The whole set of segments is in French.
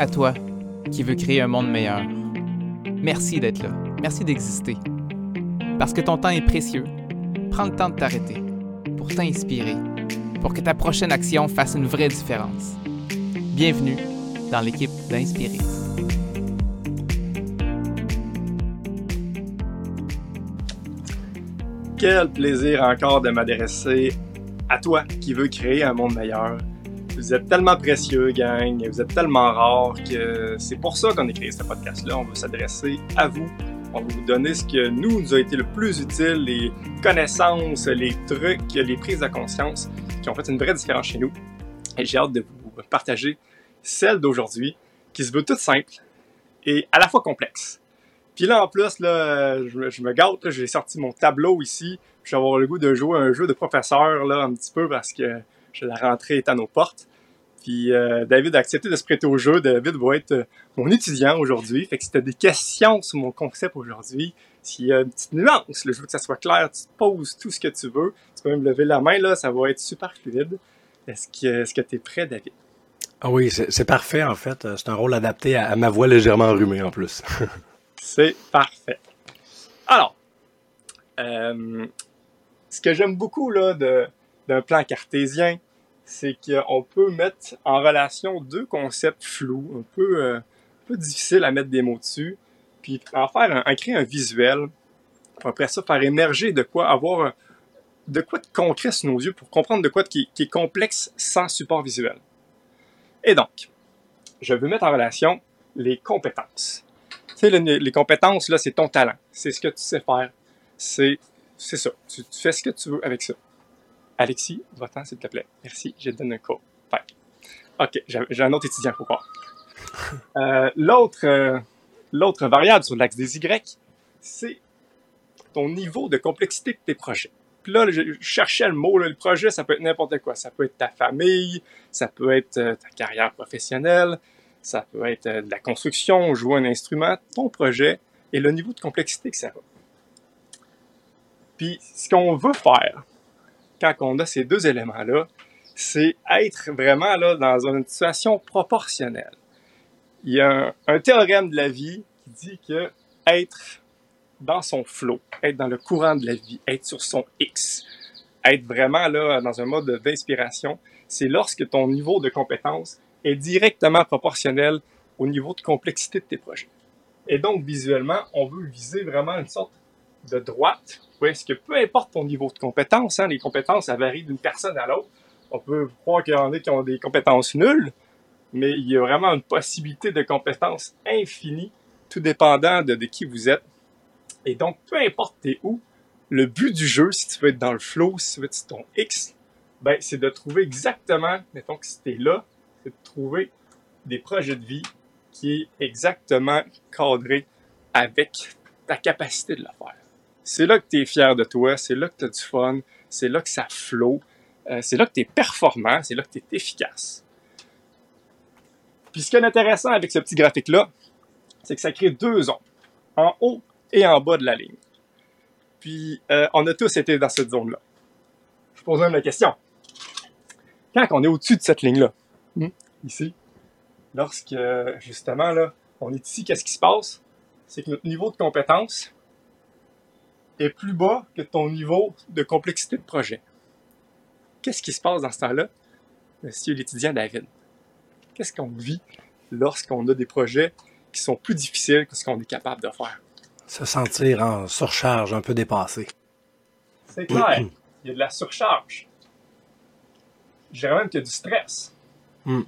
À toi, qui veux créer un monde meilleur. Merci d'être là. Merci d'exister. Parce que ton temps est précieux, prends le temps de t'arrêter pour t'inspirer, pour que ta prochaine action fasse une vraie différence. Bienvenue dans l'équipe d'Inspirer. Quel plaisir encore de m'adresser à toi qui veux créer un monde meilleur. Vous êtes tellement précieux, gang, vous êtes tellement rares que c'est pour ça qu'on a créé ce podcast-là. On veut s'adresser à vous. On veut vous donner ce que nous nous a été le plus utile, les connaissances, les trucs, les prises de conscience qui ont fait une vraie différence chez nous. Et j'ai hâte de vous partager celle d'aujourd'hui qui se veut toute simple et à la fois complexe. Puis là, en plus, là, je, me, gâte, j'ai sorti mon tableau ici. Je vais avoir le goût de jouer un jeu de professeur, là, un petit peu, parce que la rentrée est à nos portes. Puis euh, David a accepté de se prêter au jeu. David va être euh, mon étudiant aujourd'hui. Fait que si tu as des questions sur mon concept aujourd'hui, s'il y a une petite nuance, le je veux que ça soit clair, tu te poses tout ce que tu veux. Tu peux même lever la main, là, ça va être super fluide. Est-ce que est-ce que tu es prêt, David? Ah oui, c'est parfait en fait. C'est un rôle adapté à, à ma voix légèrement enrhumée en plus. C'est parfait. Alors, euh, ce que j'aime beaucoup là, d'un plan cartésien, c'est qu'on peut mettre en relation deux concepts flous, un peu, euh, un peu difficiles à mettre des mots dessus, puis en faire un, créer un visuel, après ça faire émerger de quoi avoir de quoi de concret sous nos yeux pour comprendre de quoi qui, qui est complexe sans support visuel. Et donc, je veux mettre en relation les compétences sais, les compétences, là, c'est ton talent. C'est ce que tu sais faire. C'est, c'est ça. Tu, fais ce que tu veux avec ça. Alexis, va-t'en, s'il te plaît. Merci, j'ai donné un cours. OK, j'ai un autre étudiant pour voir. Euh, l'autre, euh, l'autre variable sur l'axe des Y, c'est ton niveau de complexité de tes projets. Puis là, je cherchais le mot, le projet, ça peut être n'importe quoi. Ça peut être ta famille, ça peut être euh, ta carrière professionnelle, ça peut être de la construction, jouer un instrument, ton projet et le niveau de complexité que ça va. Puis ce qu'on veut faire quand on a ces deux éléments-là, c'est être vraiment là dans une situation proportionnelle. Il y a un, théorème de la vie qui dit que être dans son flow, être dans le courant de la vie, être sur son X, être vraiment là dans un mode d'inspiration, c'est lorsque ton niveau de compétence est directement proportionnel au niveau de complexité de tes projets. Et donc, visuellement, on veut viser vraiment une sorte de droite, où est-ce que peu importe ton niveau de compétence, hein, les compétences, ça varie d'une personne à l'autre. On peut croire qu'il y en a qui ont des compétences nulles, mais il y a vraiment une possibilité de compétences infinies, tout dépendant de, qui vous êtes. Et donc, peu importe où, le but du jeu, si tu veux être dans le flow, si tu veux être ton X, ben, c'est de trouver exactement, mettons que si t'es là, c'est de trouver des projets de vie qui est exactement cadré avec ta capacité de le faire. C'est là que tu es fier de toi, c'est là que tu as du fun, c'est là que ça flot, euh, c'est là que tu es performant, c'est là que tu es efficace. Puis ce qui est intéressant avec ce petit graphique-là, c'est que ça crée deux zones, en haut et en bas de la ligne. Puis euh, on a tous été dans cette zone-là. Je pose même la question. Quand on est au-dessus de cette ligne-là, Hmm. ici, lorsque justement là, on est ici, qu'est-ce qui se passe? C'est que notre niveau de compétence est plus bas que ton niveau de complexité de projet. Qu'est-ce qui se passe dans ce temps-là, monsieur l'étudiant David? Qu'est-ce qu'on vit lorsqu'on a des projets qui sont plus difficiles que ce qu'on est capable de faire? Se sentir en surcharge, un peu dépassé. C'est clair. Il y a de la surcharge. Je dirais même qu'il y a du stress. Hmm.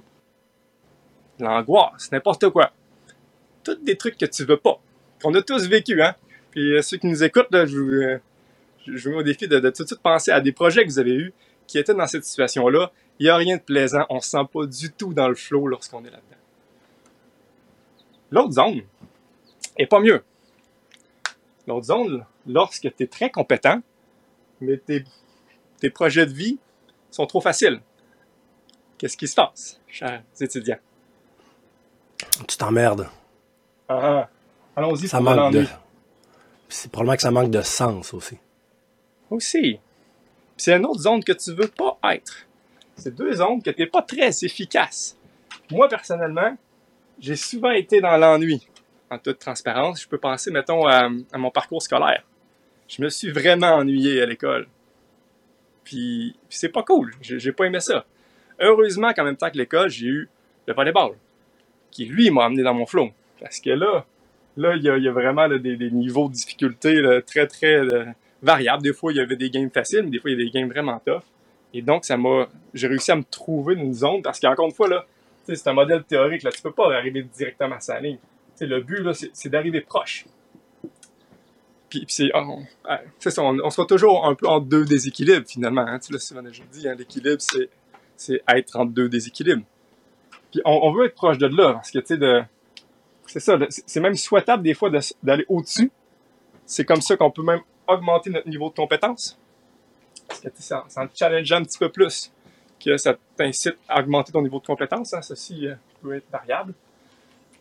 L'angoisse, n'importe quoi. Tous des trucs que tu veux pas. Qu'on a tous vécu, hein. Puis euh, ceux qui nous écoutent, là, je vous, euh, je vous mets au défi de, tout de suite penser à des projets que vous avez eus qui étaient dans cette situation-là. Il n'y a rien de plaisant. On ne se sent pas du tout dans le flow lorsqu'on est là-dedans. L'autre zone est pas mieux. L'autre zone, lorsque tu es très compétent, mais tes, tes projets de vie sont trop faciles. Qu'est-ce qui se passe, chers étudiants? Tu t'emmerdes. Ah, ah. Allons-y ça manque de... C'est probablement que ça manque de sens aussi. Aussi. c'est une autre zone que tu veux pas être. C'est deux zones que tu n'es pas très efficace. Moi, personnellement, j'ai souvent été dans l'ennui. En toute transparence, je peux penser, mettons, à, mon parcours scolaire. Je me suis vraiment ennuyé à l'école. Puis, c'est pas cool. J'ai pas aimé ça. Heureusement qu'en même temps que l'école, j'ai eu le volleyball, qui lui m'a amené dans mon flow. Parce que là, là, il y a, vraiment des, niveaux de difficulté très, très variables. Des fois, il y avait des games faciles, mais des fois, il y a des games vraiment tough. Et donc, ça m'a, j'ai réussi à me trouver une zone parce qu'encore une fois, là, c'est un modèle théorique. Là, tu peux pas arriver directement à sa ligne. le but, là, c'est d'arriver proche. Puis, c'est, on, on, on, sera toujours un peu en deux déséquilibres, finalement. Hein. Tu l'as souvent déjà dit, hein, l'équilibre, c'est, c'est être en deux déséquilibres. Puis on, on, veut être proche de là, parce que, tu sais, de, c'est ça, c'est même souhaitable des fois d'aller au-dessus. C'est comme ça qu'on peut même augmenter notre niveau de compétence. Parce que ça, ça en challenge un petit peu plus que ça t'incite à augmenter ton niveau de compétence. Hein. Ceci euh, peut être variable.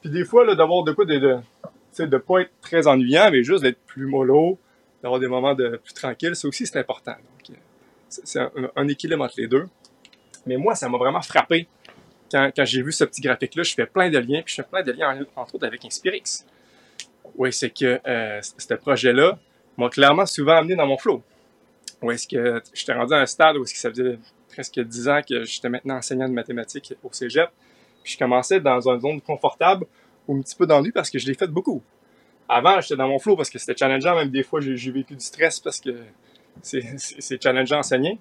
Puis des fois, d'avoir de quoi de, de, de pas être très ennuyant, mais juste d'être plus mollo, d'avoir des moments de plus tranquilles, ça aussi c'est important. Euh, c'est un, équilibre entre les deux. Mais moi, ça m'a vraiment frappé quand, j'ai vu ce petit graphique-là. Je fais plein de liens, puis je fais plein de liens entre autres avec Inspirix. Oui, c'est que euh, ce projet-là m'a clairement souvent amené dans mon flow. Où est-ce que j'étais rendu à un stade où ça faisait presque 10 ans que j'étais maintenant enseignant de mathématiques au cégep. Puis je commençais dans une zone confortable ou un petit peu d'ennui parce que je l'ai fait beaucoup. Avant, j'étais dans mon flow parce que c'était challengeant. Même des fois, j'ai vécu du stress parce que c'est challengeant enseigner.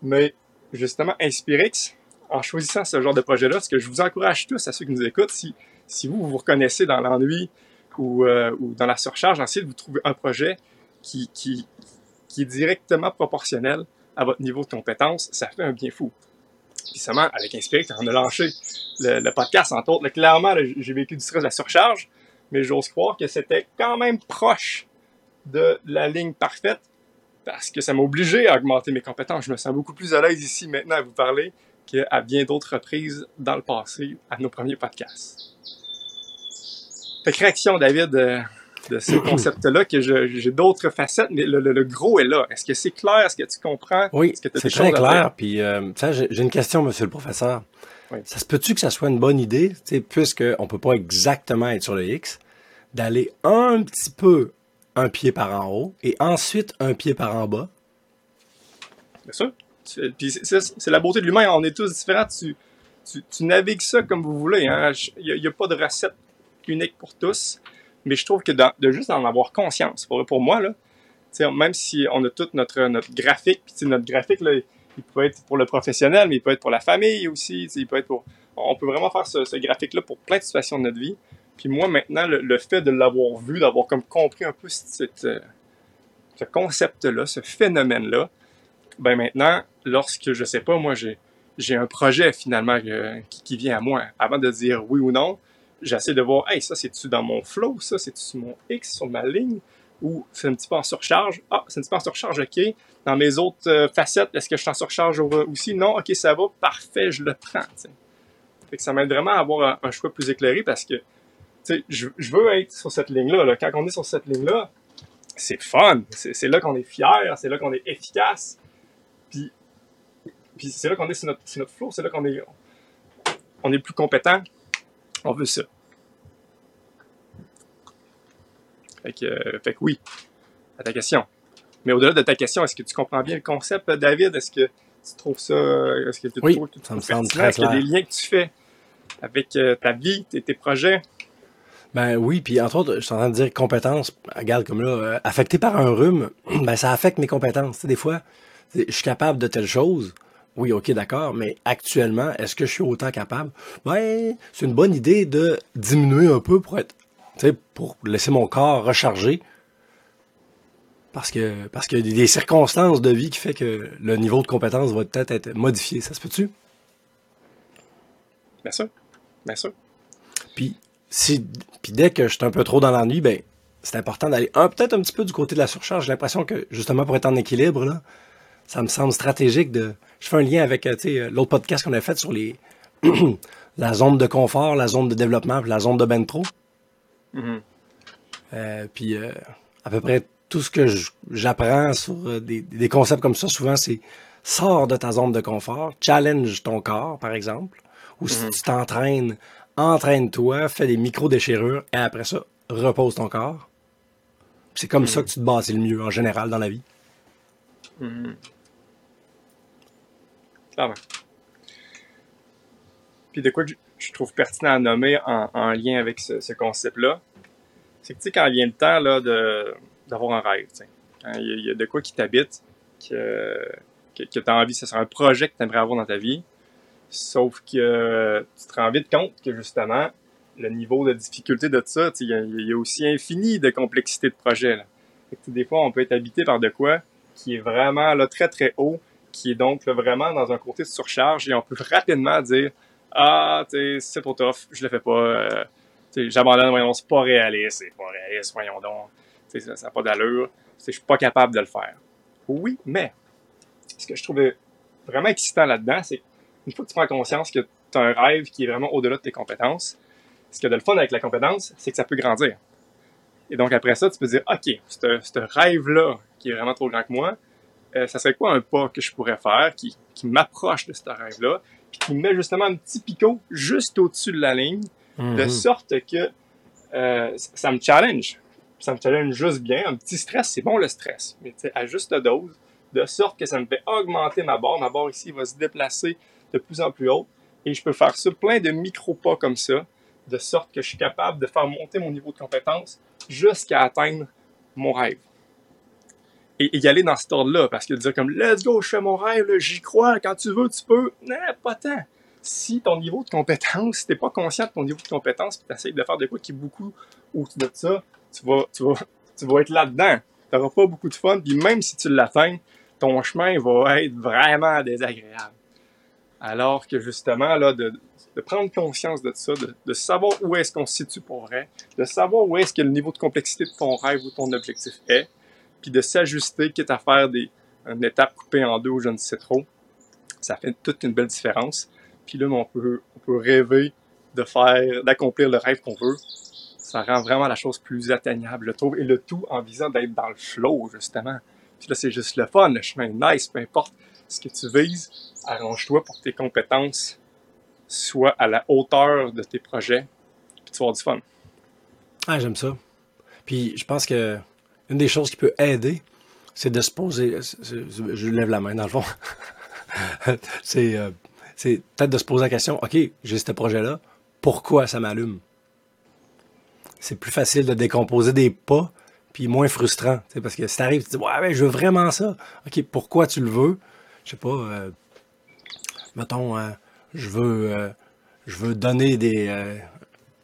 Mais justement, Inspirix, en choisissant ce genre de projet-là, ce que je vous encourage tous à ceux qui nous écoutent, si, si vous vous reconnaissez dans l'ennui ou, euh, ou, dans la surcharge, essayez de vous trouver un projet qui, qui, qui est directement proportionnel à votre niveau de compétence, ça fait un bien fou. Puis seulement, avec Inspirix, on a lancé le, podcast, entre autres. clairement, j'ai vécu du stress de la surcharge, mais j'ose croire que c'était quand même proche de la ligne parfaite parce que ça m'a obligé à augmenter mes compétences. Je me sens beaucoup plus à l'aise ici maintenant à vous parler qu'à bien d'autres reprises dans le passé à nos premiers podcasts. Fait que réaction, David, euh, de ce concept-là que j'ai d'autres facettes, mais le, gros est là. Est-ce que c'est clair? Est-ce que tu comprends? Oui, c'est très clair. Puis, euh, j'ai une question, monsieur le professeur. Ça se peut-tu que ça soit une bonne idée, puisqu'on ne peut pas exactement être sur le X, d'aller un petit peu un pied par en haut et ensuite un pied par en bas? Bien sûr. Puis c'est la beauté de l'humain. On est tous différents. Tu, navigues ça comme vous voulez. Hein. Il n'y a, pas de recette unique pour tous. Mais je trouve que de juste en avoir conscience, pour, pour moi, là, même si on a tout notre, notre graphique, puis notre graphique, là, il peut être pour le professionnel, mais il peut être pour la famille aussi, il peut être pour... On peut vraiment faire ce, graphique-là pour plein de situations de notre vie. Puis moi, maintenant, le, fait de l'avoir vu, d'avoir comme compris un peu ce concept-là, ce phénomène-là, ben maintenant, lorsque, je sais pas, moi, j'ai, j'ai un projet finalement euh, qui, qui, vient à moi, avant de dire oui ou non, j'essaie de voir, hey, ça c'est-tu dans mon flow, ça c'est-tu sur mon X, sur ma ligne, ou c'est un petit peu en surcharge. Ah, c'est un petit peu en surcharge, ok. Dans mes autres euh, facettes, est-ce que je suis en surcharge aussi? Non, ok, ça va, parfait, je le prends. Fait que ça m'aide vraiment à avoir un, choix plus éclairé parce que je, je veux être sur cette ligne-là. Là. Quand on est sur cette ligne-là, c'est fun. C'est là qu'on est fier, c'est là qu'on est efficace. Puis, puis c'est là qu'on est sur notre, notre flow, c'est là qu'on est, on est plus compétent, on veut ça. Fait que, euh, fait que oui, à ta question. Mais au-delà de ta question, est-ce que tu comprends bien le concept, David? Est-ce que tu trouves ça, est-ce que tu oui, trouves ça me semble très Est-ce qu'il y a des liens que tu fais avec euh, ta vie, tes, tes, projets? Ben oui, puis entre autres, je suis en train de dire compétences, regarde comme là, euh, affecté par un rhume, ben ça affecte mes compétences. des fois, je suis capable de telle chose, oui, ok, d'accord, mais actuellement, est-ce que je suis autant capable? Ben, c'est une bonne idée de diminuer un peu pour être, pour laisser mon corps recharger. Parce que, parce qu'il y a des circonstances de vie qui fait que le niveau de compétence va peut-être être modifié. Ça se peut-tu? Bien sûr. Bien sûr. Puis, si, puis dès que je suis un peu trop dans l'ennui, ben, c'est important d'aller un, peut-être un petit peu du côté de la surcharge. J'ai l'impression que, justement, pour être en équilibre, là, ça me semble stratégique de. Je fais un lien avec euh, euh, l'autre podcast qu'on a fait sur les la zone de confort, la zone de développement, puis la zone de ben pro. Mm-hmm. Euh, puis à peu près tout ce que j'apprends sur des, des, concepts comme ça, souvent c'est sors de ta zone de confort, challenge ton corps, par exemple, ou si mm-hmm. tu t'entraînes entraîne-toi, fais des micro-déchirures et après ça, repose ton corps. C'est comme ça que tu te bâtis le mieux en général dans la vie. Puis de quoi que je- trouve pertinent à nommer en, en lien avec ce, ce concept-là, c'est que tu sais, quand vient le temps là, de, d'avoir un rêve, quand il y, a- de quoi qui t'habite, que, que, tu as envie, ce sera un projet que tu aimerais avoir dans ta vie, sauf que tu te rends vite compte que justement, le niveau de difficulté de ça, il y, a- aussi infini de complexité de projet. Là. Que, des fois, on peut être habité par de quoi qui est vraiment là, très très haut, qui est donc vraiment dans un côté de surcharge et on peut rapidement dire Ah, c'est trop tough, je le fais pas, euh, j'abandonne, voyons, c'est pas réaliste, c'est pas réaliste, voyons donc, ça n'a pas d'allure, je suis pas capable de le faire. Oui, mais ce que je trouvais vraiment excitant là-dedans, c'est une fois que tu prends conscience que tu as un rêve qui est vraiment au-delà de tes compétences, ce qu'il y a de le fun avec la compétence, c'est que ça peut grandir. Et donc après ça, tu peux dire, OK, ce rêve-là, qui est vraiment trop grand que moi, euh, ça serait quoi un pas que je pourrais faire qui, qui m'approche de ce rêve-là, puis qui me met justement un petit picot juste au-dessus de la ligne, de Mhm. sorte que euh, ça me challenge. Ça me challenge juste bien. Un petit stress, c'est bon le stress, mais tu sais, à juste dose, de sorte que ça me fait augmenter ma barre. Ma barre ici va se déplacer de plus en plus haut. Et je peux faire ça plein de micro-pas comme ça, de sorte que je suis capable de faire monter mon niveau de compétence jusqu'à atteindre mon rêve. Et, et y aller dans cet ordre-là, parce que de dire comme let's go, je fais mon rêve, j'y crois, quand tu veux, tu peux. Non, pas tant. Si ton niveau de compétence, si t'es pas conscient de ton niveau de compétence, puis t'essayes de faire des quoi qui est beaucoup au-dessus de ça, tu vas, tu vas, tu vas être là-dedans. T'auras pas beaucoup de fun, puis même si tu l'atteins, ton chemin va être vraiment désagréable. Alors que justement, là, de, de prendre conscience de ça, de, de savoir où est-ce qu'on se situe pour vrai, de savoir où est-ce que le niveau de complexité de ton rêve ou ton objectif est, puis de s'ajuster, quitte à faire des, une étape coupée en deux ou je ne sais trop, ça fait toute une belle différence. Puis là, on peut, on peut rêver de faire, d'accomplir le rêve qu'on veut. Ça rend vraiment la chose plus atteignable, je trouve, et le tout en visant d'être dans le flow, justement. Puis là, c'est juste le fun, le chemin est nice, peu importe ce que tu vises, arrange-toi pour que tes compétences soient à la hauteur de tes projets, puis tu vas avoir du fun. Ah, j'aime ça. Puis je pense que une des choses qui peut aider, c'est de se poser. Je lève la main dans le fond. c'est euh, c'est peut-être de se poser la question OK, j'ai ce projet-là, pourquoi ça m'allume? C'est plus facile de décomposer des pas, puis moins frustrant. Parce que si t'arrives, tu dis Ouais, je veux vraiment ça. OK, pourquoi tu le veux? Je sais pas. euh, mettons, euh, je veux. je veux donner des.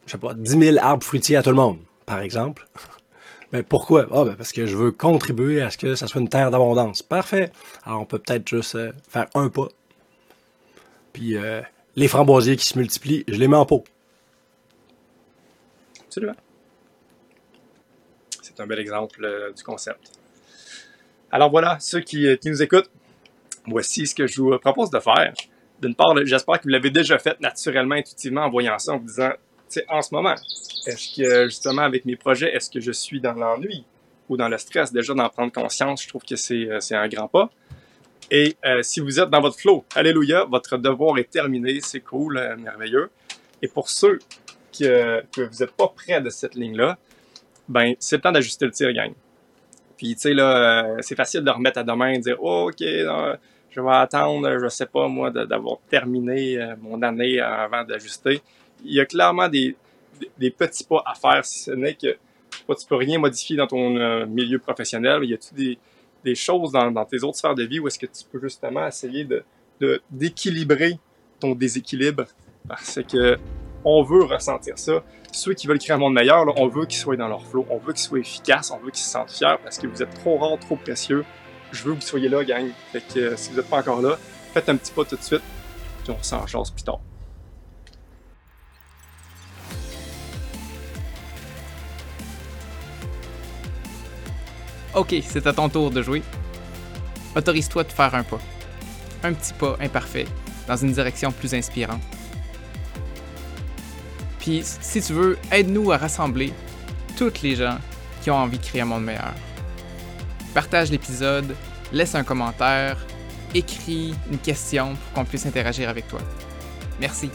je sais pas, 10 000 arbres fruitiers à tout le monde, par exemple. Mais pourquoi? Ah, ben parce que je veux contribuer à ce que ça soit une terre d'abondance. Parfait. Alors, on peut peut-être juste euh, faire un pas. Puis, euh, les framboisiers qui se multiplient, je les mets en pot. Absolument. C'est un bel exemple euh, du concept. Alors voilà, ceux qui, nous écoutent, voici ce que je vous propose de faire. D'une part, j'espère que vous l'avez déjà fait naturellement, intuitivement, en voyant ça, en vous disant, en ce moment, est-ce que justement avec mes projets, est-ce que je suis dans l'ennui ou dans le stress? Déjà d'en prendre conscience, je trouve que c'est euh, un grand pas. Et euh, si vous êtes dans votre flow, alléluia, votre devoir est terminé, c'est cool, euh, merveilleux. Et pour ceux que, vous n'êtes pas près de cette ligne-là, ben, c'est le temps d'ajuster le tir, gang. Puis, tu sais, là, c'est facile de remettre à demain et dire, oh, OK, je vais attendre, je sais pas, moi, de- d'avoir terminé mon année avant d'ajuster. Il y a clairement des, petits pas à faire, si ce n'est que pas, tu peux rien modifier dans ton euh, milieu professionnel. Il y a-tu des, des choses dans, tes autres sphères de vie où est-ce que tu peux justement essayer de d'équilibrer ton déséquilibre? Parce que on veut ressentir ça. Ceux qui veulent créer un monde meilleur, on veut qu'ils soient dans leur flow, on veut qu'ils soient efficaces, on veut qu'ils se sentent fiers parce que vous êtes trop rares, trop précieux. Je veux que vous soyez là, gang. Fait que euh, si vous n'êtes pas encore là, faites un petit pas tout de suite, puis on s'en chasse plus tard. Ok, c'est à ton tour de jouer. Autorise-toi de faire un pas. Un petit pas imparfait dans une direction plus inspirante. Puis, si tu veux, aide-nous à rassembler toutes les gens qui ont envie de créer un monde meilleur. Partage l'épisode, laisse un commentaire, écris une question pour qu'on puisse interagir avec toi. Merci.